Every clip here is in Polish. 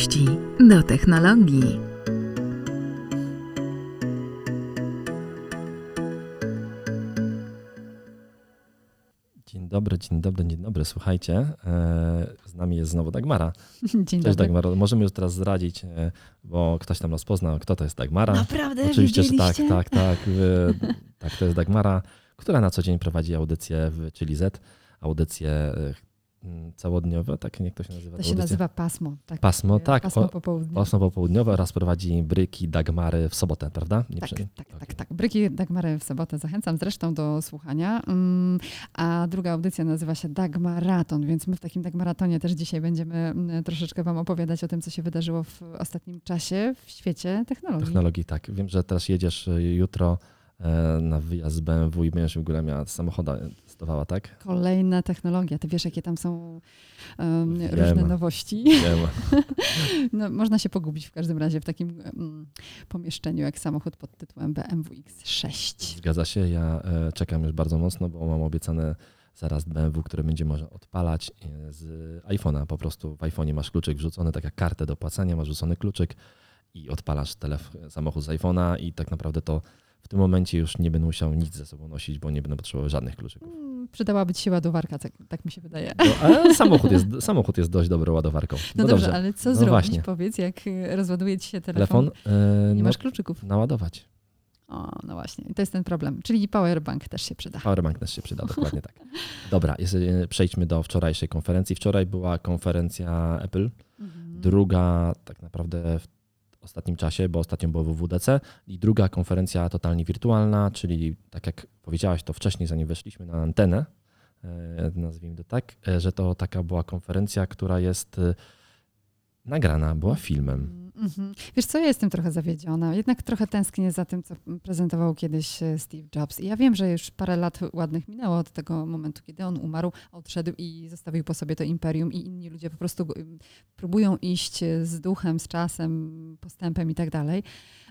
Miłości do technologii. Dzień dobry, dzień dobry, dzień dobry. Słuchajcie, e, z nami jest znowu Dagmara. Dzień Cześć dobry. Dagmara. Możemy już teraz zdradzić, e, bo ktoś tam rozpoznał, kto to jest Dagmara. Naprawdę? Oczywiście, że tak, tak, tak. Tak, to jest Dagmara, która na co dzień prowadzi audycje w Chili Z. Audycje e, całodniowe, tak jak to się nazywa? To się nazywa pasmo. Tak, Pasmo, tak. Pasmo popołudnie. Pasmo popołudniowe oraz prowadzi bryki Dagmary w sobotę, prawda? Nie Tak, przy- tak, Okej. tak, tak. Bryki Dagmary w sobotę zachęcam zresztą do słuchania. Mm, A druga audycja nazywa się Dagmaraton, więc my w takim Dagmaratonie też dzisiaj będziemy mm, troszeczkę Wam opowiadać o tym, co się wydarzyło w ostatnim czasie w świecie technologii. Technologii, tak. Wiem, że teraz jedziesz e, jutro na wyjazd z BMW i będziesz w ogóle miała samochoda testowała, tak? Kolejna technologia. Ty wiesz, jakie tam są um, różne nowości. No, można się pogubić w każdym razie w takim mm, pomieszczeniu jak samochód pod tytułem BMW X6. Zgadza się, ja e, czekam już bardzo mocno, bo mam obiecane zaraz BMW, które będzie można odpalać e, z iPhone'a. Po prostu w iPhone'ie masz kluczyk wrzucony, tak jak kartę do płacenia, masz wrzucony kluczyk i odpalasz telefon, samochód z iPhone'a i tak naprawdę to w tym momencie już nie będę musiał nic ze sobą nosić, bo nie będę potrzebował żadnych kluczyków. Mm, Przydałaby ci się ładowarka, tak, tak mi się wydaje. No, ale samochód jest, samochód jest dość dobrą ładowarką. No, dobrze, ale co No zrobić, właśnie. powiedz, jak y, rozładuje ci się telefon, Telefon e, nie no, masz kluczyków. naładować. O, no właśnie, to jest ten problem. Czyli powerbank też się przyda. Powerbank też się przyda, dokładnie tak. Dobra, jest, e, przejdźmy do wczorajszej konferencji. Wczoraj była konferencja Apple, Mhm. druga tak naprawdę w ostatnim czasie, bo ostatnio było WWDC i druga konferencja totalnie wirtualna, czyli tak jak powiedziałaś to wcześniej, zanim weszliśmy na antenę, e, nazwijmy to tak, e, że to taka była konferencja, która jest e, nagrana, była filmem. Mhm. Wiesz co, ja jestem trochę zawiedziona. Jednak trochę tęsknię za tym, co prezentował kiedyś e, Steve Jobs. I ja wiem, że już parę lat ładnych minęło od tego momentu, kiedy on umarł, odszedł i zostawił po sobie to imperium i inni ludzie po prostu próbują iść e, z duchem, z czasem, postępem i tak dalej.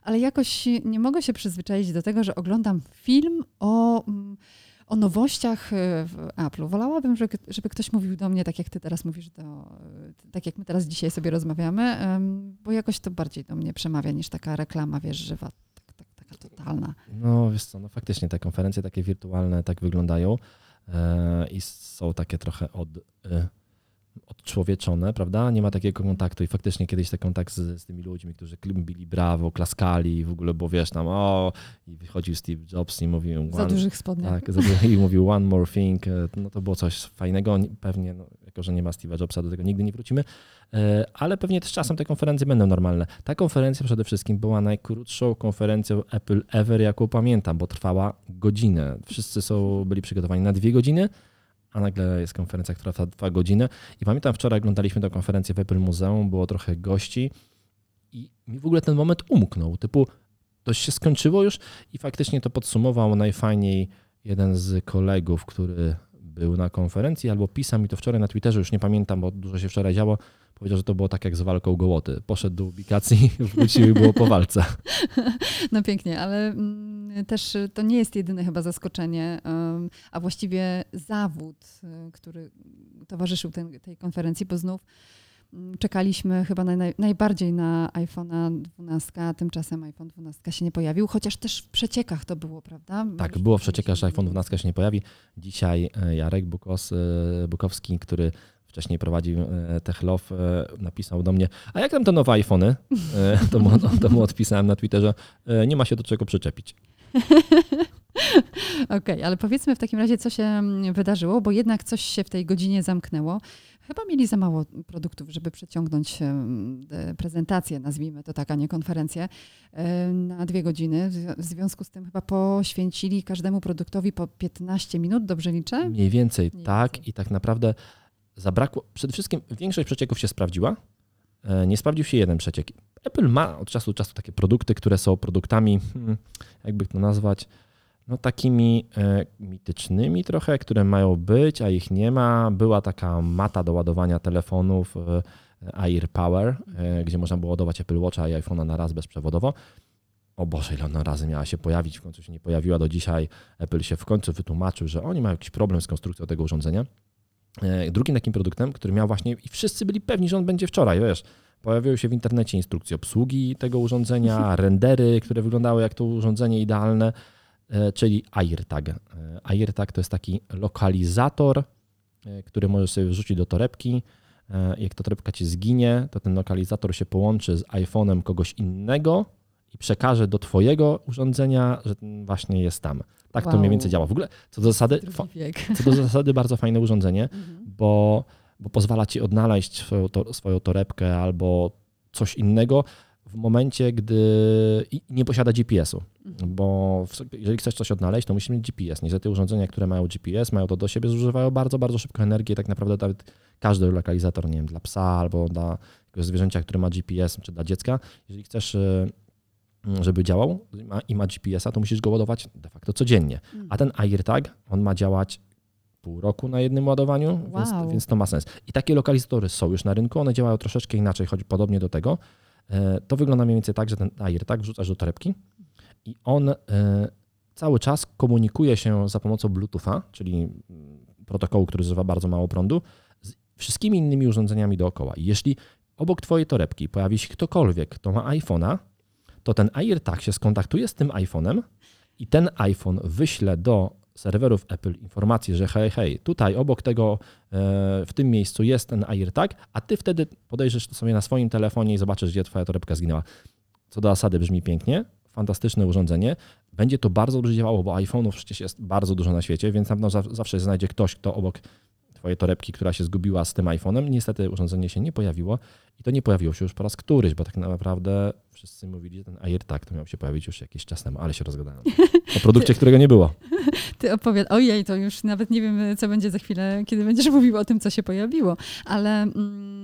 Ale jakoś nie mogę się przyzwyczaić do tego, że oglądam film o... mm, o nowościach e, w Apple'u. Wolałabym, żeby, żeby ktoś mówił do mnie, tak jak ty teraz mówisz, do, tak jak my teraz dzisiaj sobie rozmawiamy, bo jakoś to bardziej do mnie przemawia niż taka reklama, wiesz, żywa, tak, tak, taka totalna. No wiesz co, no faktycznie te konferencje takie wirtualne tak wyglądają e, i są takie trochę od, e, odczłowieczone, prawda? Nie ma takiego kontaktu i faktycznie kiedyś ten kontakt z, z tymi ludźmi, którzy bili brawo, klaskali w ogóle, bo wiesz tam, o, i wychodził Steve Jobs i mówił Za dużych spodniach. tak, za- i mówił one more thing, e, no to było coś fajnego, Nie- pewnie, no, jako że nie ma Steve'a Jobsa, do tego nigdy nie wrócimy, E, ale pewnie też czasem te konferencje będą normalne. Ta konferencja przede wszystkim była najkrótszą konferencją Apple ever, jaką pamiętam, bo trwała godzinę. Wszyscy są, byli przygotowani na dwie godziny, a nagle jest konferencja, która trwa dwa godziny. I pamiętam wczoraj oglądaliśmy tę konferencję w Apple Muzeum, było trochę gości i mi w ogóle ten moment umknął, typu to się skończyło już i faktycznie to podsumował najfajniej jeden z kolegów, który był na konferencji albo pisał mi to wczoraj na Twitterze, już nie pamiętam, bo dużo się wczoraj działo, powiedział, że to było tak jak z walką gołoty. Poszedł do ubikacji, wrócił i było po walce. No pięknie, ale mm, też y, to nie jest jedyne chyba zaskoczenie, a właściwie zawód, y, który towarzyszył ten, tej konferencji, bo znów mm, czekaliśmy chyba naj, najbardziej na iPhone'a 12, a tymczasem iPhone 12 się nie pojawił, chociaż też w przeciekach to było, prawda? Tak, Już było w przeciekach, że iPhone 12 się nie pojawi. Dzisiaj e, Jarek Bukos, e, Bukowski, który wcześniej prowadził e, TechLove, napisał do mnie, a jak tam te nowe iPhony? E, To mu, to mu odpisałem na Twitterze, e, nie ma się do czego przyczepić. Okej, ale powiedzmy w takim razie, co się mm, wydarzyło, bo jednak coś się w tej godzinie zamknęło. Chyba mieli za mało produktów, żeby przeciągnąć prezentację, nazwijmy to tak, a nie konferencję, na dwie godziny. W zwi- W związku z tym chyba poświęcili każdemu produktowi po 15 minut, dobrze liczę? Mniej więcej Mniej tak więcej. i tak naprawdę zabrakło, przede wszystkim większość przecieków się sprawdziła, e, nie sprawdził się jeden przeciek. Apple ma od czasu do czasu takie produkty, które są produktami, hmm, jakby to nazwać, no takimi e, mitycznymi trochę, które mają być, a ich nie ma. Była taka mata do ładowania telefonów e, Air Power, gdzie można było ładować Apple Watcha i iPhone'a na raz bezprzewodowo. O Boże, ile ona razy miała się pojawić, w końcu się nie pojawiła do dzisiaj. Apple się w końcu wytłumaczył, że oni mają jakiś problem z konstrukcją tego urządzenia. E, Drugim takim produktem, który miał właśnie, i wszyscy byli pewni, że on będzie wczoraj, wiesz, pojawiły się w internecie instrukcje obsługi tego urządzenia, rendery, które wyglądały jak to urządzenie idealne, e, czyli AirTag. E, AirTag to jest taki lokalizator, który możesz sobie wrzucić do torebki. Jak ta torebka ci zginie, to ten lokalizator się połączy z iPhone'em kogoś innego i przekaże do twojego urządzenia, że ten właśnie jest tam. Tak to Wow. mniej więcej działa. W ogóle co do zasady, co do zasady bardzo fajne urządzenie, Mhm. bo, bo pozwala ci odnaleźć swoją, to, swoją torebkę albo coś innego w momencie, gdy i nie posiada GPS-u. Mhm. Bo jeżeli chcesz coś odnaleźć, to musisz mieć GPS. Niestety urządzenia, które mają GPS, mają to do siebie, zużywają bardzo, bardzo szybko energię. Tak naprawdę nawet każdy lokalizator, nie wiem, dla psa albo dla zwierzęcia, które ma GPS, czy dla dziecka, jeżeli chcesz, y, żeby działał i ma- GPS-a, to musisz go ładować de facto codziennie. A ten AirTag, on ma działać pół roku na jednym ładowaniu, więc, Wow. więc to ma sens. I takie lokalizatory są już na rynku, one działają troszeczkę inaczej, choć podobnie do tego. E, To wygląda mniej więcej tak, że ten AirTag wrzucasz do torebki i on e, cały czas komunikuje się za pomocą Bluetootha, czyli mm, protokołu, który zużywa bardzo mało prądu, z wszystkimi innymi urządzeniami dookoła. I jeśli obok twojej torebki pojawi się ktokolwiek, kto ma iPhone'a, to ten AirTag się skontaktuje z tym iPhone'em i ten iPhone wyśle do serwerów Apple informację, że hej, hej, tutaj obok tego, e, w tym miejscu jest ten AirTag, a ty wtedy podejrzysz to sobie na swoim telefonie i zobaczysz, gdzie twoja torebka zginęła. Co do zasady brzmi pięknie, fantastyczne urządzenie. Będzie to bardzo dobrze działało, bo iPhone'ów przecież jest bardzo dużo na świecie, więc na pewno zaw- zawsze znajdzie ktoś, kto obok twojej torebki, która się zgubiła z tym iPhone'em. Niestety urządzenie się nie pojawiło i to nie pojawiło się już po raz któryś, bo tak naprawdę wszyscy mówili, że ten AirTag to miał się pojawić już jakiś czas temu, ale się rozgadałem. O produkcie, którego nie było. Ty opowiad... Ojej, to już nawet nie wiem, co będzie za chwilę, kiedy będziesz mówił o tym, co się pojawiło. Ale mm,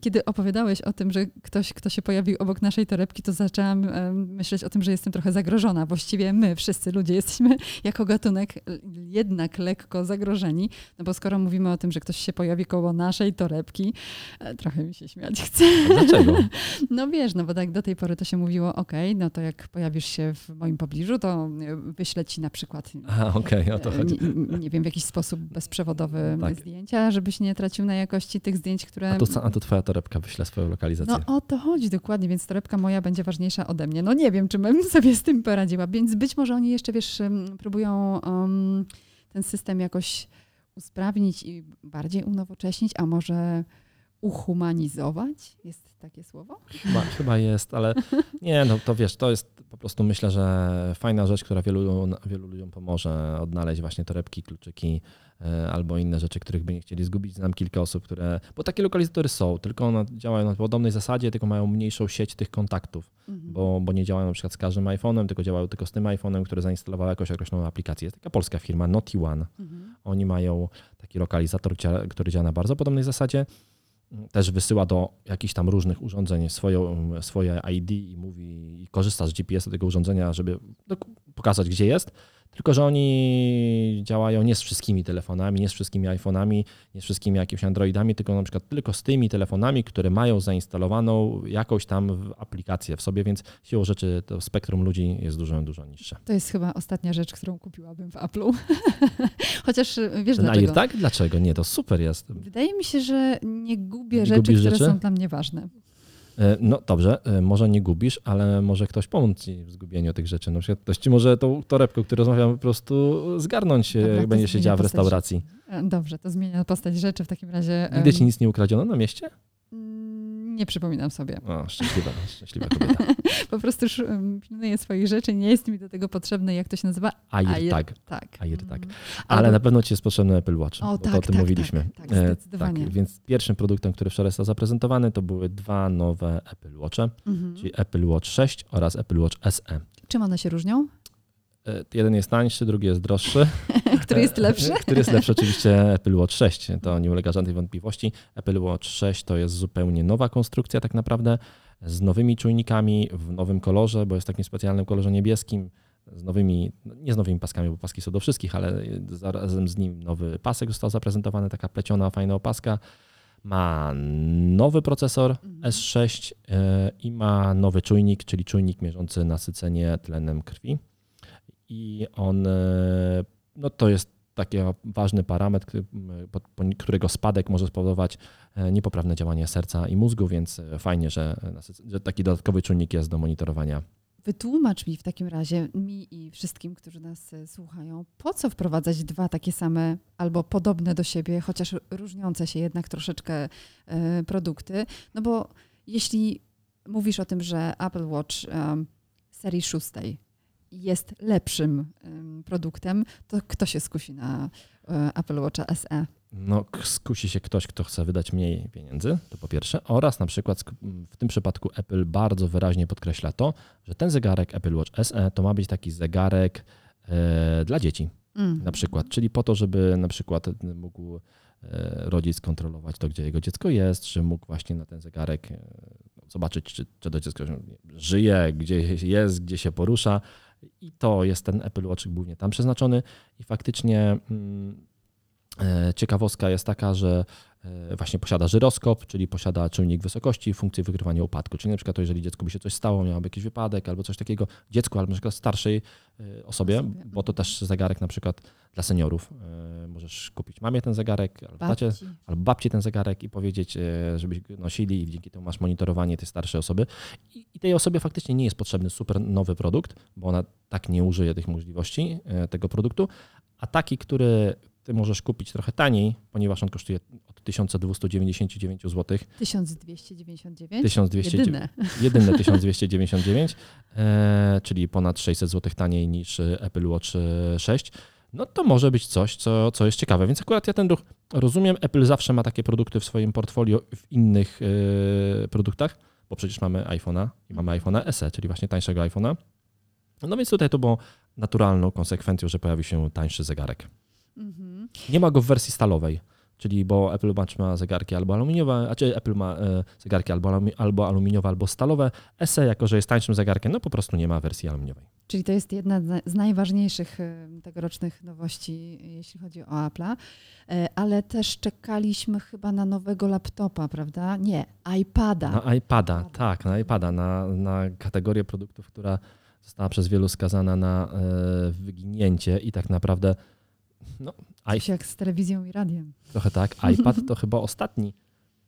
kiedy opowiadałeś o tym, że ktoś, kto się pojawił obok naszej torebki, to zaczęłam myśleć o tym, że jestem trochę zagrożona. Właściwie my, wszyscy ludzie, jesteśmy jako gatunek jednak lekko zagrożeni. No bo skoro mówimy o tym, że ktoś się pojawi koło naszej torebki, e, trochę mi się śmiać chce. Dlaczego? No wiesz, no bo tak do tej pory to się mówiło, okej, no to jak pojawisz się w moim pobliżu, to e, wyślę ci na przykład A, okej, o to e, chodzi. nie, nie wiem, w jakiś sposób bezprzewodowy Tak. zdjęcia, żebyś nie tracił na jakości tych zdjęć, które... A to, a to twoja torebka wyśle swoją lokalizację. No o to chodzi dokładnie, więc torebka moja będzie ważniejsza ode mnie. No nie wiem, czy bym sobie z tym poradziła, więc być może oni jeszcze, wiesz, próbują em, ten system jakoś usprawnić i bardziej unowocześnić, a może uhumanizować? Jest takie słowo? Chyba, chyba jest, ale nie, no to wiesz, to jest po prostu myślę, że fajna rzecz, która wielu, wielu ludziom pomoże odnaleźć właśnie torebki, kluczyki e, albo inne rzeczy, których by nie chcieli zgubić. Znam kilka osób, które, bo takie lokalizatory są, tylko one działają na podobnej zasadzie, tylko mają mniejszą sieć tych kontaktów, Mhm. bo, bo nie działają na przykład z każdym iPhone'em, tylko działają tylko z tym iPhone'em, który zainstalował jakąś określoną aplikację. Jest taka polska firma, Naughty One. Mhm. Oni mają taki lokalizator, który działa na bardzo podobnej zasadzie. Też wysyła do jakichś tam różnych urządzeń swoją, swoje ID i mówi, i korzysta z GPS-a tego urządzenia, żeby pokazać, gdzie jest. Tylko, że oni działają nie z wszystkimi telefonami, nie z wszystkimi iPhone'ami, nie z wszystkimi jakimiś Androidami, tylko na przykład tylko z tymi telefonami, które mają zainstalowaną jakąś tam aplikację w sobie, więc siłą rzeczy to spektrum ludzi jest dużo, dużo niższe. To jest chyba ostatnia rzecz, którą kupiłabym w Apple'u. Chociaż y, wiesz Ten dlaczego? AirTag? Dlaczego? Nie, to super jest. Wydaje mi się, że nie gubię Nie rzeczy, które rzeczy? są dla mnie ważne. E, No dobrze, e, może nie gubisz, ale może ktoś pomóc ci w zgubieniu tych rzeczy. Na przykład ktoś ci może tą torebkę, o której rozmawiamy, po prostu zgarnąć, e, Dobra, jak będzie siedziała w restauracji. Dobrze, to zmienia postać rzeczy w takim razie. Nigdy ci nic nie ukradziono na mieście? Nie przypominam sobie. O, szczęśliwa, szczęśliwa kobieta. Po prostu pilnuję swoich rzeczy, nie jest mi do tego potrzebne, jak to się nazywa? AirTag. Tak. AirTag. Mm. Ale Albo- na pewno ci jest potrzebny Apple Watch, O, bo tak, to o tym tak, mówiliśmy. tak, tak, E, zdecydowanie. tak, więc pierwszym produktem, który wczoraj został zaprezentowany, to były dwa nowe Apple Watche, Mhm. czyli Apple Watch 6 oraz Apple Watch SE. Czym one się różnią? E, Jeden jest tańszy, drugi jest droższy. Który jest lepszy? Który jest lepszy? Oczywiście Apple Watch 6. To nie ulega żadnej wątpliwości. Apple Watch 6 to jest zupełnie nowa konstrukcja tak naprawdę, z nowymi czujnikami, w nowym kolorze, bo jest w takim specjalnym kolorze niebieskim, z nowymi, no nie z nowymi paskami, bo paski są do wszystkich, ale zarazem z nim nowy pasek został zaprezentowany, taka pleciona, fajna opaska. Ma nowy procesor Mhm. S6 e, i ma nowy czujnik, czyli czujnik mierzący nasycenie tlenem krwi. I on, e, no to jest taki ważny parametr, którego spadek może spowodować niepoprawne działanie serca i mózgu, więc fajnie, że, że taki dodatkowy czynnik jest do monitorowania Wytłumacz mi w takim razie, mi i wszystkim, którzy nas e, słuchają, po co wprowadzać dwa takie same albo podobne do siebie, chociaż różniące się jednak troszeczkę e, produkty? No bo jeśli mówisz o tym, że Apple Watch serii szóstej jest lepszym produktem, to kto się skusi na um, Apple Watcha SE? no, skusi się ktoś, kto chce wydać mniej pieniędzy, to po pierwsze, oraz na przykład w tym przypadku Apple bardzo wyraźnie podkreśla to, że ten zegarek Apple Watch SE to ma być taki zegarek e, dla dzieci. Mm. Na przykład, czyli po to, żeby na przykład mógł e, rodzic kontrolować to, gdzie jego dziecko jest, czy mógł właśnie na ten zegarek e, zobaczyć, czy, czy to dziecko żyje, gdzie jest, gdzie się porusza. I to jest ten Apple Watch głównie tam przeznaczony i faktycznie mm, E, ciekawostka jest taka, że właśnie posiada żyroskop, czyli posiada czujnik wysokości, funkcję wykrywania upadku. Czyli na przykład to, jeżeli dziecku by się coś stało, miałoby jakiś wypadek albo coś takiego, dziecku albo na przykład starszej e, osobie, bo to też zegarek na przykład dla seniorów. Możesz kupić mamie ten zegarek, albo babci. albo babci ten zegarek i powiedzieć, żeby nosili i dzięki temu masz monitorowanie tej starszej osoby. I, I tej osobie faktycznie nie jest potrzebny super nowy produkt, bo ona tak nie użyje tych możliwości tego produktu, a taki, który ty możesz kupić trochę taniej, ponieważ on kosztuje od 1299 zł. 1299? 1200, jedyne. Jedyne 1299, e, czyli ponad 600 zł taniej niż Apple Watch 6. No to może być coś, co, co jest ciekawe. Więc akurat ja ten ruch rozumiem. Apple zawsze ma takie produkty w swoim portfolio w innych e, produktach, bo przecież mamy iPhone'a i mamy iPhone'a SE, czyli właśnie tańszego iPhone'a. No więc tutaj to było naturalną konsekwencją, że pojawi się tańszy zegarek. Mhm. Nie ma go w wersji stalowej, czyli bo Apple Watch ma zegarki albo aluminiowe, a czy Apple ma e, zegarki albo, albo aluminiowe, albo stalowe. SE, jako że jest tańszym zegarkiem, no po prostu nie ma wersji aluminiowej. Czyli to jest jedna z najważniejszych e, tegorocznych nowości, jeśli chodzi o Apple'a. E, ale też czekaliśmy chyba na nowego laptopa, prawda? Nie, iPada. Na iPada, tak, na iPada, na, na kategorię produktów, która została przez wielu skazana na wyginięcie i tak naprawdę no, Coś jak z telewizją i radiem. Trochę tak. iPad to chyba ostatni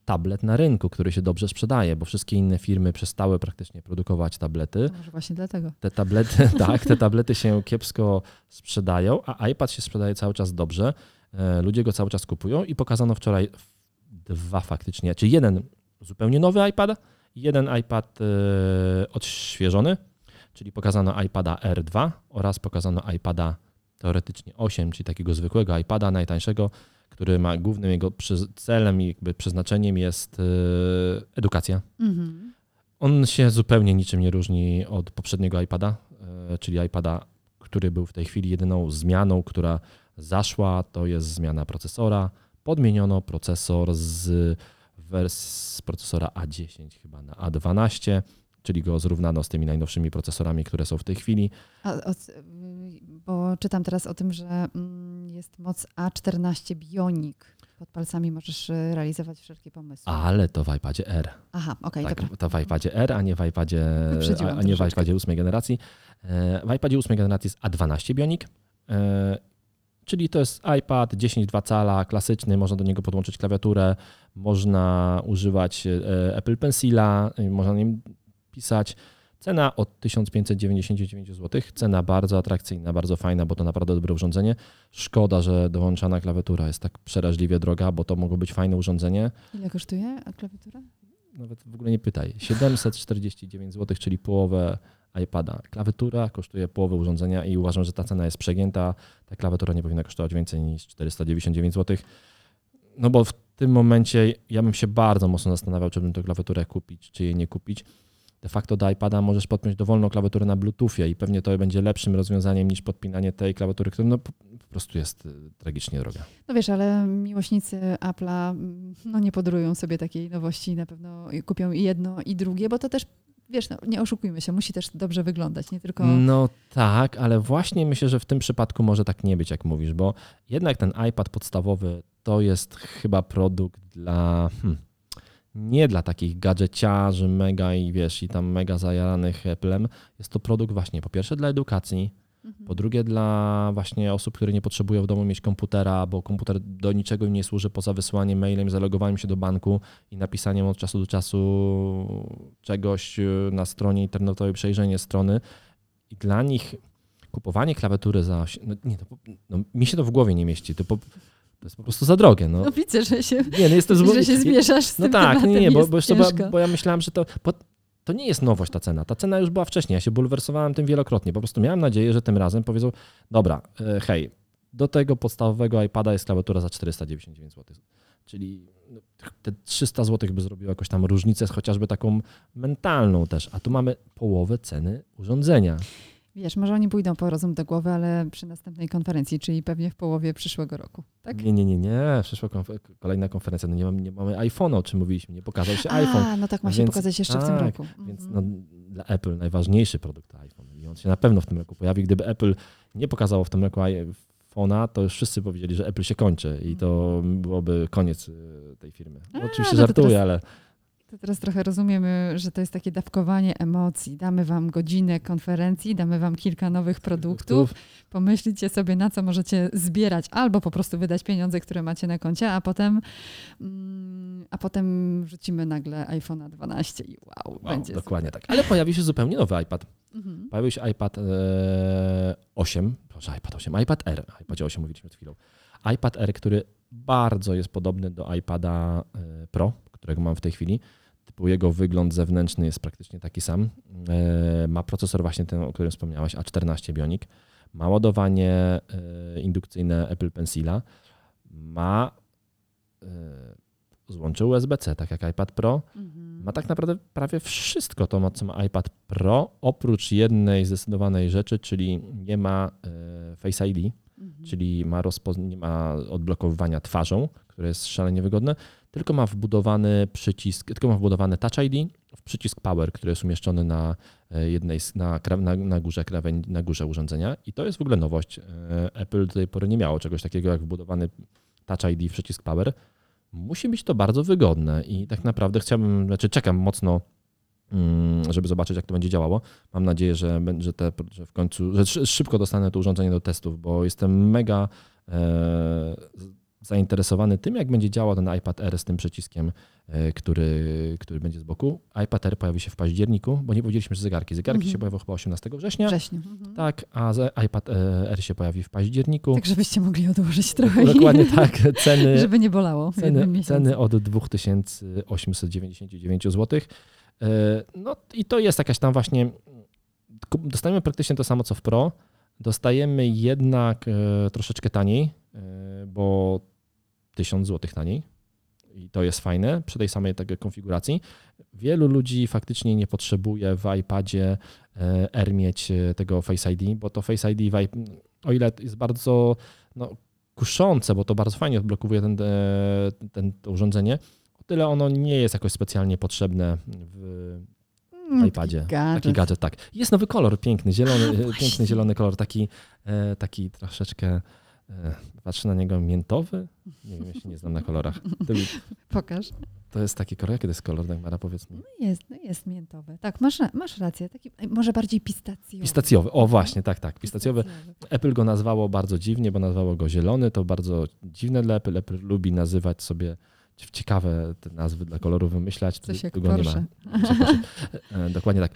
tablet na rynku, który się dobrze sprzedaje, bo wszystkie inne firmy przestały praktycznie produkować tablety. Może właśnie dlatego. Te tablety, tak, te tablety się kiepsko sprzedają, a iPad się sprzedaje cały czas dobrze. E, ludzie go cały czas kupują i pokazano wczoraj dwa faktycznie, czy jeden zupełnie nowy iPad, jeden iPad e, odświeżony, czyli pokazano iPada R2 oraz pokazano iPada teoretycznie 8, czyli takiego zwykłego iPada najtańszego, który ma głównym jego celem i jakby przeznaczeniem jest e, edukacja. Mhm. On się zupełnie niczym nie różni od poprzedniego iPada, e, czyli iPada, który był w tej chwili jedyną zmianą, która zaszła, to jest zmiana procesora. Podmieniono procesor z wersji z procesora A10 chyba na A12 czyli go zrównano z tymi najnowszymi procesorami, które są w tej chwili. A, bo czytam teraz o tym, że mm, jest moc A14 Bionic. Pod palcami możesz e, realizować wszelkie pomysły. Ale to w iPadzie R. Aha, okej, okay, tak, To w iPadzie R, a nie w iPadzie, a nie w iPadzie 8 generacji. E, w iPadzie 8 generacji jest A12 Bionic, e, czyli to jest iPad 10,2 cala, klasyczny, można do niego podłączyć klawiaturę, można używać Apple Pencila, można nim pisać. Cena od 1599 zł. Cena bardzo atrakcyjna, bardzo fajna, bo to naprawdę dobre urządzenie. Szkoda, że dołączana klawiatura jest tak przeraźliwie droga, bo to mogło być fajne urządzenie. Ile kosztuje klawiatura? Nawet w ogóle nie pytaj. 749 zł, czyli połowę iPada. Klawiatura kosztuje połowę urządzenia i uważam, że ta cena jest przegięta. Ta klawiatura nie powinna kosztować więcej niż 499 zł. No bo w tym momencie ja bym się bardzo mocno zastanawiał, czy bym tę klawiaturę kupić, czy jej nie kupić de facto do iPada możesz podpiąć dowolną klawiaturę na Bluetoothie i pewnie to będzie lepszym rozwiązaniem niż podpinanie tej klawiatury, która no, po prostu jest y, tragicznie droga. No wiesz, ale miłośnicy Apple'a mm, no nie podrują sobie takiej nowości, na pewno kupią i jedno i drugie, bo to też wiesz, no, nie oszukujmy się, musi też dobrze wyglądać, nie tylko. No tak, ale właśnie myślę, że w tym przypadku może tak nie być, jak mówisz, bo jednak ten iPad podstawowy to jest chyba produkt dla. Hmm, nie dla takich gadżeciarzy mega i wiesz, i tam mega zajaranych Apple'em. Jest to produkt właśnie po pierwsze dla edukacji, Mhm. Po drugie dla właśnie osób, które nie potrzebują w domu mieć komputera, bo komputer do niczego im nie służy poza wysłaniem mailem, zalogowaniem się do banku i napisaniem od czasu do czasu czegoś y, na stronie internetowej, przejrzenie strony. I dla nich kupowanie klawiatury za... No, nie, po- no, mi się to w głowie nie mieści. To, po, to jest po prostu za drogie. No. No widzę, że się, Nie, no jest to że się zmierzasz z No tym tak, tematem. nie, nie, bo, bo, bo, bo ja myślałem, że to. To nie jest nowość ta cena. Ta cena już była wcześniej. Ja się bulwersowałem tym wielokrotnie. Po prostu miałem nadzieję, że tym razem powiedzą: Dobra, e, hej, do tego podstawowego iPada jest klawiatura za 499 zł. Czyli no, te 300 zł by zrobiło jakąś tam różnicę, chociażby taką mentalną też. A tu mamy połowę ceny urządzenia. Wiesz, może oni pójdą po rozum do głowy, ale przy następnej konferencji, czyli pewnie w połowie przyszłego roku, tak? Nie, nie, nie, nie. Przyszła konf- kolejna konferencja. No nie, mam, nie mamy iPhone'a, o czym mówiliśmy. Nie pokazał się iPhone. A, no tak ma się Więc- pokazać jeszcze w tym tak, roku. Więc Mhm. no, dla Apple najważniejszy produkt iPhone i on się na pewno w tym roku pojawi. Gdyby Apple nie pokazało w tym roku iPhone'a, to już wszyscy powiedzieli, że Apple się kończy i to byłoby koniec y, tej firmy. A, oczywiście no żartuję, teraz- ale To teraz trochę rozumiemy, że to jest takie dawkowanie emocji. Damy wam godzinę konferencji, damy wam kilka nowych produktów, pomyślicie sobie, na co możecie zbierać, albo po prostu wydać pieniądze, które macie na koncie, a potem, mm, a potem wrzucimy nagle iPhone'a 12 i wow, Wow, będzie dokładnie tak. Ale pojawił się zupełnie nowy iPad. Mhm. Pojawił się iPad e, 8, proszę, iPad 8, iPad R, iPadzie 8 mówiliśmy przed chwilą. iPad R, który bardzo jest podobny do iPada e, Pro, którego mam w tej chwili. Typu jego wygląd zewnętrzny jest praktycznie taki sam. E, Ma procesor właśnie ten, o którym wspomniałaś, A14 Bionic. Ma ładowanie e, indukcyjne Apple Pencila. Ma e, złącze USB-C, tak jak iPad Pro. Mhm. Ma tak naprawdę prawie wszystko to, ma- co ma iPad Pro, oprócz jednej zdecydowanej rzeczy, czyli nie ma Face ID, Mhm. czyli ma rozpoz- nie ma odblokowywania twarzą, które jest szalenie wygodne, tylko ma wbudowany przycisk, tylko ma wbudowany Touch ID w przycisk Power, który jest umieszczony na e, jednej na, na, na górze krawędzi, na górze urządzenia i to jest w ogóle nowość. E, Apple do tej pory nie miało czegoś takiego jak wbudowany Touch ID w przycisk Power. Musi być to bardzo wygodne i tak naprawdę chciałbym, znaczy czekam mocno, mm, żeby zobaczyć, jak to będzie działało. Mam nadzieję, że, że, te, że w końcu, że szy- szybko dostanę to urządzenie do testów, bo jestem mega e, zainteresowany tym, jak będzie działał ten iPad R z tym przyciskiem, e, który, który będzie z boku. iPad R pojawi się w październiku, bo nie powiedzieliśmy, że zegarki. Zegarki Mhm. się pojawią chyba 18 września. Wrześniu. Mhm. Tak, a iPad e, R się pojawi w październiku. Tak, żebyście mogli odłożyć trochę Dokładnie i tak. Ceny, żeby nie bolało Ceny, ceny od 2899 zł. No i to jest jakaś tam właśnie. Dostajemy praktycznie to samo co w Pro. Dostajemy jednak e, troszeczkę taniej, e, bo 1000 zł taniej. I to jest fajne przy tej samej takiej konfiguracji. Wielu ludzi faktycznie nie potrzebuje w iPadzie e, R mieć e, tego Face ID, bo to Face ID, o ile jest bardzo no, kuszące, bo to bardzo fajnie odblokowuje ten, ten, to urządzenie, o tyle ono nie jest jakoś specjalnie potrzebne w Mm, iPadzie. taki gadżet. taki gadżet. Tak. Jest nowy kolor, piękny, zielony, A, piękny zielony kolor, taki, taki troszeczkę, patrzę na niego, miętowy? Nie wiem, ja się nie znam na kolorach. Pokaż. to jest taki kolor, jaki to jest kolor, Dagmara, powiedz mi. No jest, no jest miętowy. Tak, masz, masz rację. Taki, może bardziej pistacjowy. Pistacjowy, o właśnie, tak, tak, pistacjowy. Apple go nazwało bardzo dziwnie, bo nazwało go zielony. To bardzo dziwne dla Apple. Apple lubi nazywać sobie ciekawe te nazwy dla kolorów wymyślać. Coś Tu- jak tu go nie ma. E, Dokładnie tak.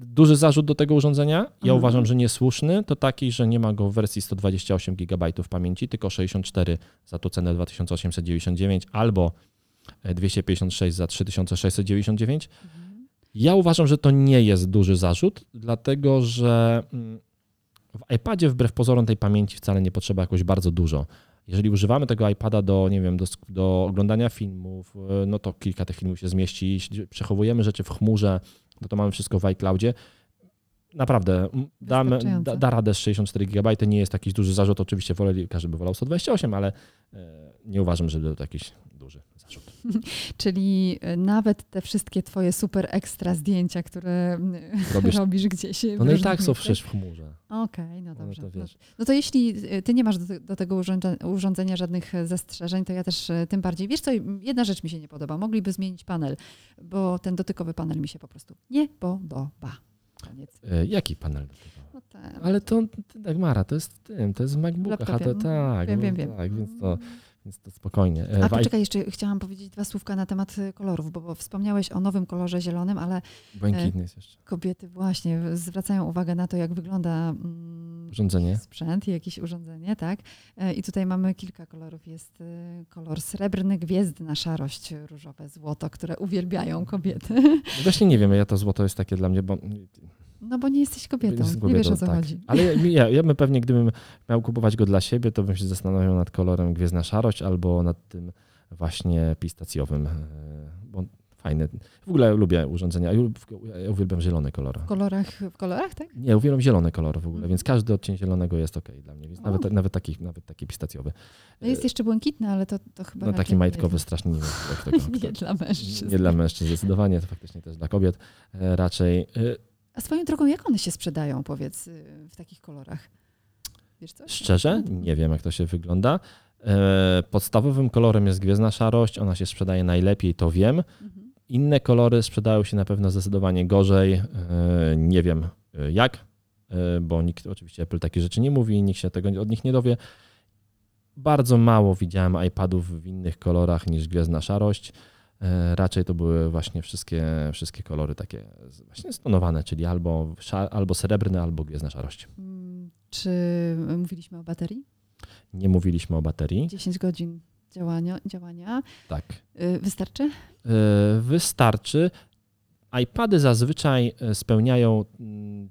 Duży zarzut do tego urządzenia, ja Mhm. uważam, że niesłuszny, to taki, że nie ma go w wersji 128 GB pamięci, tylko 64 za tą cenę 2899 albo e, 256 za 3699. Mhm. Ja uważam, że to nie jest duży zarzut, dlatego że mm, w iPadzie wbrew pozorom tej pamięci wcale nie potrzeba jakoś bardzo dużo. Jeżeli używamy tego iPada do, nie wiem, do, do oglądania filmów, e, no to kilka tych filmów się zmieści. Jeśli przechowujemy rzeczy w chmurze, no to mamy wszystko w iCloudzie. Naprawdę, damy, da, da radę z 64 GB, nie jest jakiś duży zarzut. Oczywiście woleli, każdy by wolał 128, ale e, nie uważam, że był to jakiś duży zarzut. Czyli y, nawet te wszystkie twoje super ekstra zdjęcia, które Robisz- robisz gdzieś. w No, no i tak są przecież w chmurze. Okej, no No dobrze. to No, no to jeśli y, ty nie masz do, do tego urządzenia żadnych e, zastrzeżeń, to ja też e, tym bardziej. Wiesz co, jedna rzecz mi się nie podoba. Mogliby zmienić panel, bo ten dotykowy panel mi się po prostu nie podoba. Koniec. E, Jaki panel do tego? No ten. Ale to, Dagmara, to jest w tym, to jest w MacBookach, a to tak, Wiem, no wiem, wiem. tak, więc to, więc to spokojnie. E, A poczekaj, jeszcze chciałam powiedzieć dwa słówka na temat y, kolorów, bo, bo wspomniałeś o nowym kolorze zielonym, ale Błękitny jest jeszcze. kobiety właśnie zwracają uwagę na to, jak wygląda mm, Urządzenie. sprzęt i jakieś urządzenie, tak? E, I tutaj mamy kilka kolorów. Jest y, kolor srebrny, gwiezdna szarość, różowe, złoto, które uwielbiają kobiety. No Właśnie nie wiem, ja to złoto jest takie dla mnie, bo No bo nie jesteś kobietą, Jest nie wiesz o co tak. chodzi. Ale ja, ja, bym pewnie, gdybym miał kupować go dla siebie, to bym się zastanawiał nad kolorem Gwiezdna Szarość albo nad tym właśnie pistacjowym, e, bo fajny. W ogóle lubię urządzenia, ja uwielbiam zielone kolory. W kolorach, w kolorach, tak? Nie, uwielbiam zielone kolory w ogóle, Mhm. więc każdy odcień zielonego jest ok dla mnie, więc O. nawet, nawet, taki, nawet taki pistacjowy. No jest jeszcze błękitny, ale to, to chyba No taki nie majtkowy jest- strasznie nie wiem, tego. Nie dla mężczyzn. Nie dla mężczyzn zdecydowanie, to faktycznie też dla kobiet e, raczej. A swoją drogą, jak one się sprzedają, powiedz, y, w takich kolorach? Wiesz co? Szczerze, nie wiem jak to się wygląda. E, Podstawowym kolorem jest gwiezdna szarość, ona się sprzedaje najlepiej, to wiem. Mhm. Inne kolory sprzedają się na pewno zdecydowanie gorzej. E, Nie wiem e, jak, bo nikt oczywiście Apple takie rzeczy nie mówi, nikt się tego od nich nie dowie. Bardzo mało widziałem iPadów w innych kolorach niż gwiezdna szarość. E, Raczej to były właśnie wszystkie, wszystkie kolory takie właśnie stonowane, czyli albo, albo srebrne, albo gwiezdna szarość. Mm, Czy mówiliśmy o baterii? Nie mówiliśmy o baterii. 10 godzin działania. działania. Tak. Y, Wystarczy? E, wystarczy. iPady zazwyczaj e, spełniają mm,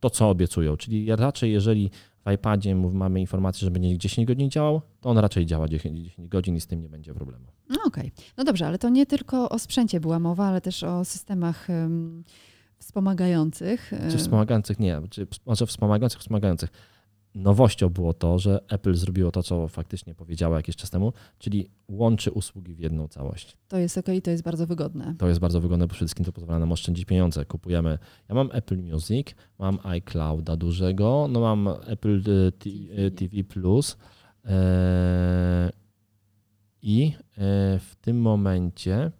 to, co obiecują, czyli raczej jeżeli w iPadzie mamy informację, że będzie 10 godzin działał, to on raczej działa 10, 10 godzin i z tym nie będzie problemu. No okej. No dobrze, ale to nie tylko o sprzęcie była mowa, ale też o systemach em, wspomagających. Czy wspomagających? Nie, czy, może wspomagających, wspomagających. Nowością było to, że Apple zrobiło to, co faktycznie powiedziało jakiś czas temu, czyli łączy usługi w jedną całość. To jest okej, to jest bardzo wygodne. To jest bardzo wygodne, bo przede wszystkim to pozwala nam oszczędzić pieniądze. Kupujemy, ja mam Apple Music, mam iClouda dużego, no mam Apple e, T- e, TV Plus e, i w tym momencie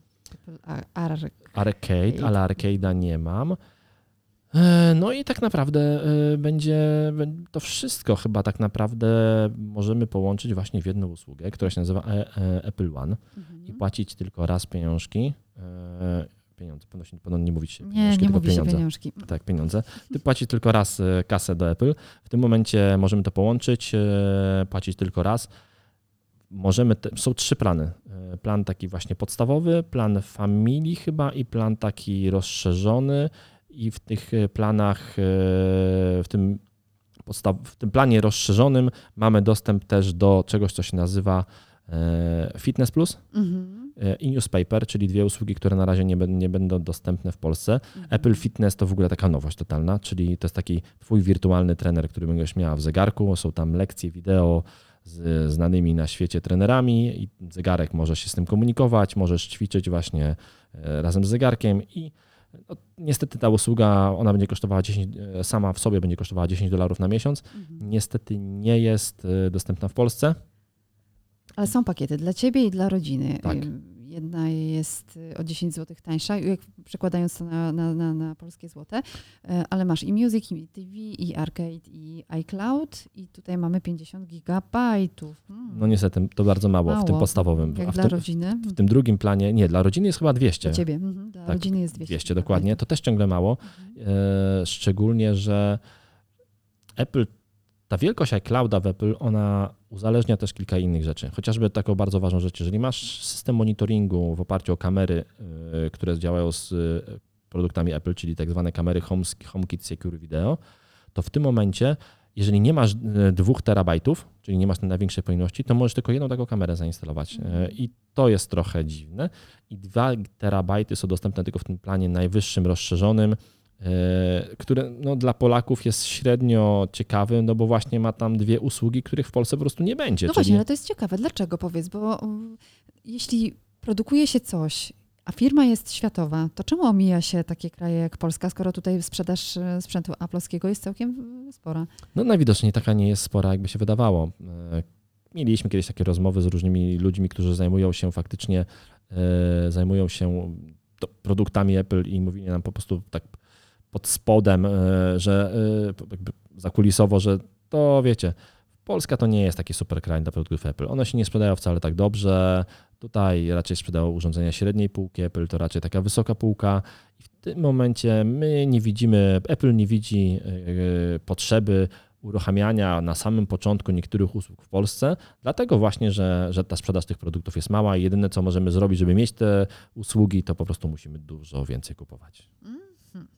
Arcade, ale Arcade'a nie mam. E, No i tak naprawdę e, będzie bę- to wszystko chyba tak naprawdę możemy połączyć właśnie w jedną usługę, która się nazywa e- Apple One i Mhm. płacić tylko raz pieniążki. Pieniądze, się, powinno nie mówić się Nie, pieniążki, nie tylko mówi się pieniądze. pieniążki. Tak, pieniądze. Ty płacisz tylko raz kasę do Apple. W tym momencie możemy to połączyć, płacić tylko raz. Możemy, te, są trzy plany. Plan taki właśnie podstawowy, plan Family chyba i plan taki rozszerzony i w tych e, planach, e, w tym, podstaw, w tym planie rozszerzonym mamy dostęp też do czegoś, co się nazywa e, Fitness Plus Mhm. i Newspaper, czyli dwie usługi, które na razie nie, nie będą dostępne w Polsce. Mhm. Apple Fitness to w ogóle taka nowość totalna, czyli to jest taki twój wirtualny trener, który będziesz miała w zegarku. Są tam lekcje wideo z znanymi na świecie trenerami i zegarek może się z tym komunikować, możesz ćwiczyć właśnie razem z zegarkiem i no, niestety ta usługa, ona będzie kosztowała 10, e, sama w sobie będzie kosztowała 10 dolarów na miesiąc. Mhm. Niestety nie jest e, dostępna w Polsce. Ale są pakiety dla ciebie i dla rodziny. Tak. Jedna jest y, o 10 zł tańsza, jak przekładając to na, na, na, na polskie złote, E, ale masz i Music, i TV, i Arcade, i iCloud i tutaj mamy 50 gigabajtów. Hmm. No niestety to bardzo mało, w tym Mało. podstawowym. Jak A w dla tym, rodziny? w tym drugim planie, nie, dla rodziny jest chyba 200. Dla ciebie. Mhm. Dla Tak, rodziny jest 200. 200 dokładnie, to też ciągle mało. Mhm. E, Szczególnie, że Apple, ta wielkość iClouda w Apple, ona uzależnia też kilka innych rzeczy. Chociażby taką bardzo ważną rzecz, jeżeli masz system monitoringu w oparciu o kamery, e, które działają z e, produktami Apple, czyli tak zwane kamery Home- HomeKit Secure Video, to w tym momencie, jeżeli nie masz e, dwóch terabajtów, czyli nie masz tej największej pojemności, to możesz tylko jedną taką kamerę zainstalować. I to jest trochę dziwne. I 2 terabajty są dostępne tylko w tym planie najwyższym, rozszerzonym, które no, dla Polaków jest średnio ciekawy, no bo właśnie ma tam dwie usługi, których w Polsce po prostu nie będzie. No czyli... właśnie, ale to jest ciekawe. Dlaczego powiedz? Bo um, jeśli produkuje się coś, a firma jest światowa, to czemu omija się takie kraje jak Polska, skoro tutaj sprzedaż e, sprzętu Apple'owskiego jest całkiem e, spora? No najwidoczniej taka nie jest spora, jakby się wydawało. E, Mieliśmy kiedyś takie rozmowy z różnymi ludźmi, którzy zajmują się faktycznie, e, zajmują się to- produktami Apple i mówili nam po prostu tak pod spodem, e, że jakby zakulisowo, że to wiecie, Polska to nie jest taki super kraj dla produktów Apple. One się nie sprzedają wcale tak dobrze. Tutaj raczej sprzedają urządzenia średniej półki, Apple to raczej taka wysoka półka. I w tym momencie my nie widzimy, Apple nie widzi potrzeby uruchamiania na samym początku niektórych usług w Polsce, dlatego właśnie, że, że ta sprzedaż tych produktów jest mała i jedyne, co możemy zrobić, żeby mieć te usługi, to po prostu musimy dużo więcej kupować.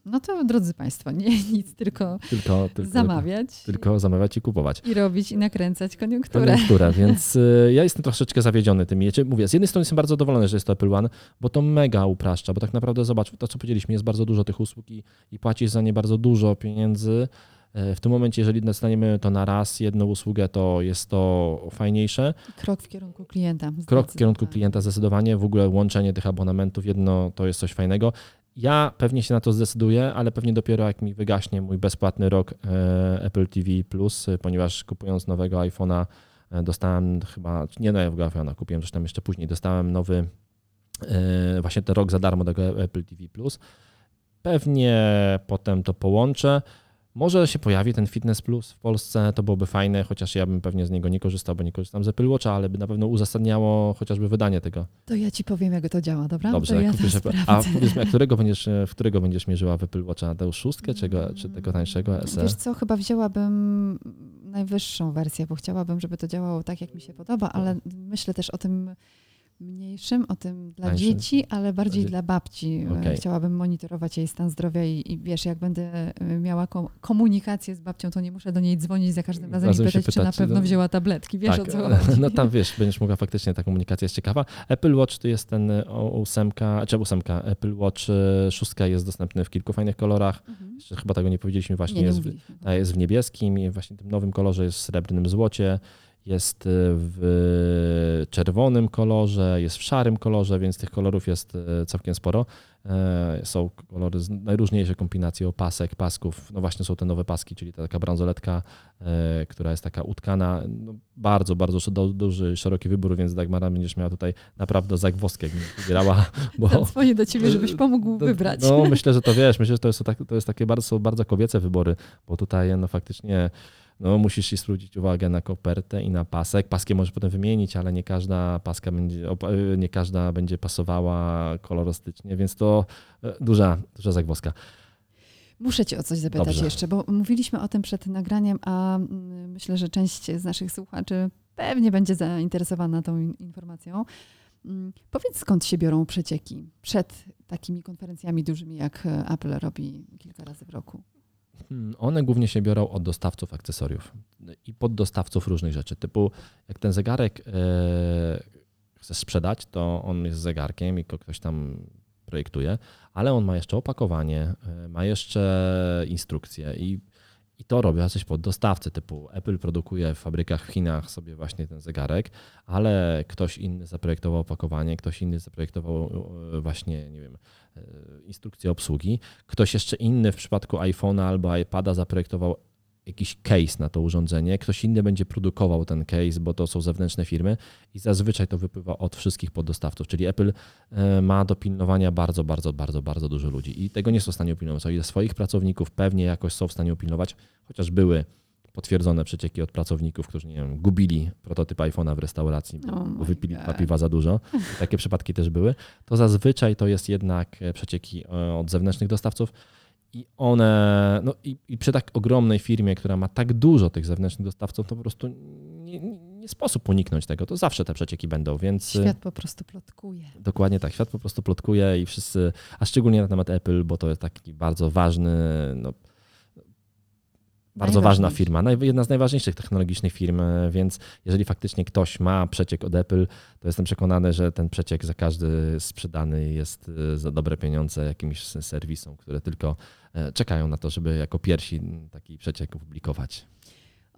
No to drodzy Państwo, nie nic, tylko, tylko, tylko zamawiać. Tylko zamawiać i kupować. I robić i nakręcać koniunkturę. Koniunkturę, więc y, ja jestem troszeczkę zawiedziony tym. Mówię, z jednej strony jestem bardzo zadowolony, że jest to Apple One, bo to mega upraszcza, bo tak naprawdę zobacz, to co powiedzieliśmy, jest bardzo dużo tych usług i, i płacisz za nie bardzo dużo pieniędzy, E, w tym momencie, jeżeli dostaniemy to na raz, jedną usługę, to jest to fajniejsze. Krok w kierunku klienta. Krok w kierunku klienta zdecydowanie. W ogóle łączenie tych abonamentów jedno to jest coś fajnego. Ja pewnie się na to zdecyduję, ale pewnie dopiero jak mi wygaśnie mój bezpłatny rok e, Apple TV Plus, ponieważ kupując nowego iPhone'a e, dostałem chyba, nie nowego iPhone'a, kupiłem zresztą jeszcze później, dostałem nowy właśnie ten rok za darmo tego Apple TV Plus. Pewnie potem to połączę. Może się pojawi ten Fitness Plus w Polsce, to byłoby fajne, chociaż ja bym pewnie z niego nie korzystał, bo nie korzystam z Apple Watcha, ale by na pewno uzasadniało chociażby wydanie tego. To ja ci powiem, jak to działa, dobra? Dobrze, ja kupisz, a powiedzmy, którego będziesz, w którego będziesz mierzyła w Apple Watcha? Tę szóstkę czy, go, czy tego tańszego SE? Wiesz co, chyba wzięłabym najwyższą wersję, bo chciałabym, żeby to działało tak, jak mi się podoba, ale myślę też o tym mniejszym, o tym dla Tańszym. dzieci, ale bardziej dla babci. Okay. Chciałabym monitorować jej stan zdrowia i, i, wiesz, jak będę e, miała komunikację z babcią, to nie muszę do niej dzwonić za każdym razem Razem i pytać, czy na pewno no... wzięła tabletki. Wiesz tak. o co chodzi. No tam wiesz, będziesz mogła faktycznie, ta komunikacja jest ciekawa. Apple Watch to jest ten ósemka, czy ósemka, Apple Watch e, szóstka jest dostępny w kilku fajnych kolorach. Mhm. Jeszcze chyba tego nie powiedzieliśmy, właśnie nie, nie jest, w, jest w niebieskim i właśnie w tym nowym kolorze jest w srebrnym złocie jest e, w czerwonym kolorze, jest w szarym kolorze, więc tych kolorów jest e, całkiem sporo. E, są kolory z najróżniejsze kombinacje opasek, pasków. No właśnie są te nowe paski, czyli ta taka bransoletka, która jest taka utkana. No bardzo, bardzo duży, szeroki wybór, więc Dagmara będziesz miała tutaj naprawdę zagwozdkę, jak wybierała. Bo... Do ciebie, żebyś pomógł wybrać. No myślę, że to wiesz, myślę, że to jest, to jest takie bardzo, bardzo kobiece wybory, bo tutaj no faktycznie no, musisz się zwrócić uwagę na kopertę i na pasek. Paskie możesz potem wymienić, ale nie każda paska będzie, nie każda będzie pasowała kolorystycznie, więc to e, duża, duża zagwozdka. Muszę Cię o coś zapytać Dobrze. jeszcze, bo mówiliśmy o tym przed nagraniem, a mm, myślę, że część z naszych słuchaczy pewnie będzie zainteresowana tą informacją. Mm, powiedz, skąd się biorą przecieki przed takimi konferencjami dużymi, jak Apple robi kilka razy w roku? Hmm, one głównie się biorą od dostawców akcesoriów i poddostawców różnych rzeczy. Typu, jak ten zegarek e, chce sprzedać, to on jest zegarkiem i ktoś tam projektuje, ale on ma jeszcze opakowanie, e, ma jeszcze instrukcje i i to robią jacyś poddostawcy, typu Apple produkuje w fabrykach w Chinach sobie właśnie ten zegarek, ale ktoś inny zaprojektował opakowanie, ktoś inny zaprojektował e, właśnie, nie wiem, e, instrukcję obsługi, ktoś jeszcze inny w przypadku iPhone'a albo iPada zaprojektował jakiś case na to urządzenie, ktoś inny będzie produkował ten case, bo to są zewnętrzne firmy i zazwyczaj to wypływa od wszystkich poddostawców, czyli Apple e, ma do pilnowania bardzo, bardzo, bardzo, bardzo dużo ludzi i tego nie są w stanie opilnować. O ile swoich pracowników pewnie jakoś są w stanie opilnować, chociaż były potwierdzone przecieki od pracowników, którzy nie wiem, gubili prototyp iPhone'a w restauracji, bo, oh wypili piwa za dużo. Takie przypadki też były. To zazwyczaj to jest jednak e, przecieki e, od zewnętrznych dostawców. I one, no i, i, przy tak ogromnej firmie, która ma tak dużo tych zewnętrznych dostawców, to po prostu nie, nie, sposób uniknąć tego. To zawsze te przecieki będą, więc. Świat po prostu plotkuje. Dokładnie tak, świat po prostu plotkuje i wszyscy, a szczególnie na temat Apple, bo to jest taki bardzo ważny, no, bardzo ważna firma, jedna z najważniejszych technologicznych firm, e, więc jeżeli faktycznie ktoś ma przeciek od Apple, to jestem przekonany, że ten przeciek za każdy sprzedany jest e, za dobre pieniądze jakimś serwisom, które tylko e, czekają na to, żeby jako pierwsi taki przeciek opublikować.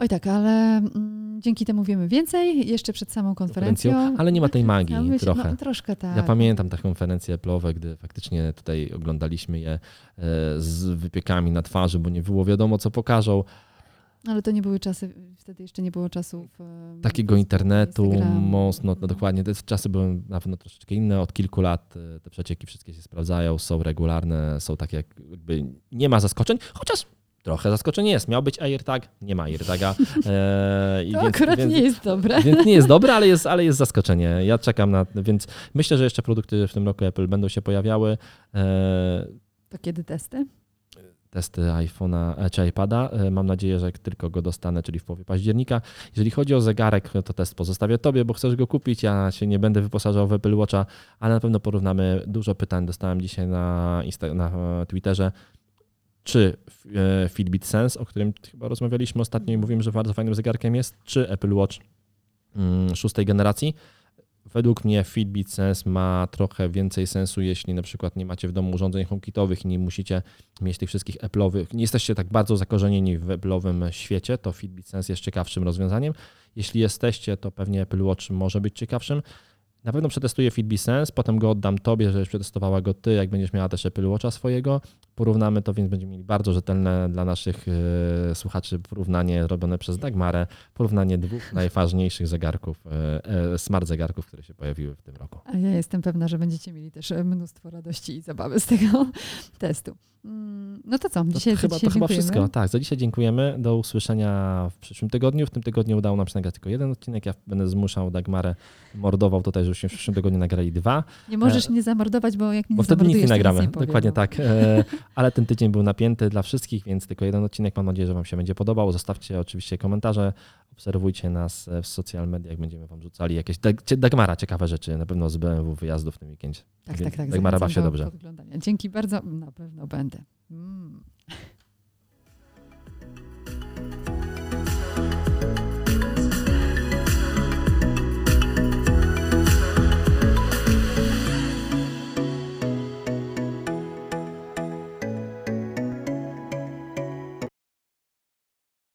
Oj tak, ale mm, dzięki temu wiemy więcej jeszcze przed samą konferencją. konferencją ale nie ma tej magii no, trochę. No, troszkę tak. Ja pamiętam te konferencje Apple'owe, gdy faktycznie tutaj oglądaliśmy je z wypiekami na twarzy, bo nie było wiadomo, co pokażą. Ale to nie były czasy, wtedy jeszcze nie było czasów. e, Takiego internetu, Instagramu. mocno, no dokładnie, te czasy były na pewno troszeczkę inne. Od kilku lat e, te przecieki wszystkie się sprawdzają, są regularne, są takie jak jakby nie ma zaskoczeń, chociaż trochę zaskoczeń jest. Miał być AirTag, nie ma AirTaga. E, i To akurat nie jest dobre. Więc nie jest dobre, ale jest, ale jest zaskoczenie. Ja czekam na, więc myślę, że jeszcze produkty w tym roku Apple będą się pojawiały. E, To kiedy testy? testy iPhone'a e, czy iPada. E, Mam nadzieję, że jak tylko go dostanę, czyli w połowie października. Jeżeli chodzi o zegarek, to test pozostawię tobie, bo chcesz go kupić. Ja się nie będę wyposażał w Apple Watcha, ale na pewno porównamy. Dużo pytań dostałem dzisiaj na, Insta- na e, Twitterze. Czy e, Fitbit Sense, o którym chyba rozmawialiśmy ostatnio i mówiłem, że bardzo fajnym zegarkiem jest, czy Apple Watch mm, szóstej generacji. Według mnie Fitbit Sense ma trochę więcej sensu, jeśli na przykład nie macie w domu urządzeń HomeKitowych i nie musicie mieć tych wszystkich Apple'owych, nie jesteście tak bardzo zakorzenieni w Apple'owym świecie, to Fitbit Sense jest ciekawszym rozwiązaniem. Jeśli jesteście, to pewnie Apple Watch może być ciekawszym. Na pewno przetestuję Fitbit Sense, potem go oddam tobie, żebyś przetestowała go ty, jak będziesz miała też Apple Watcha swojego. Porównamy to, więc będziemy mieli bardzo rzetelne dla naszych e, słuchaczy porównanie robione przez Dagmarę, porównanie dwóch najważniejszych zegarków, e, e, smart zegarków, które się pojawiły w tym roku. A ja jestem pewna, że będziecie mieli też mnóstwo radości i zabawy z tego testu. Mm, No to co, To, dzisiaj, to chyba, dzisiaj to chyba wszystko. Tak, za dzisiaj dziękujemy. Do usłyszenia w przyszłym tygodniu. W tym tygodniu udało nam się nagrać tylko jeden odcinek. Ja będę zmuszał Dagmarę, mordował tutaj, żebyśmy w przyszłym tygodniu nagrali dwa. Nie możesz mnie zamordować, bo jak mnie Bo nie wtedy nic nie nagramy. nic powiem, Dokładnie no. tak. E, Ale ten tydzień był napięty dla wszystkich, więc tylko jeden odcinek. Mam nadzieję, że Wam się będzie podobał. Zostawcie oczywiście komentarze. Obserwujcie nas w social mediach. Będziemy Wam rzucali jakieś. Dag- Dagmara, ciekawe rzeczy. Na pewno z BMW wyjazdu w tym weekendzie. Tak, tak, tak. Dagmara baw się do dobrze. Dzięki bardzo. Na pewno będę. Mm.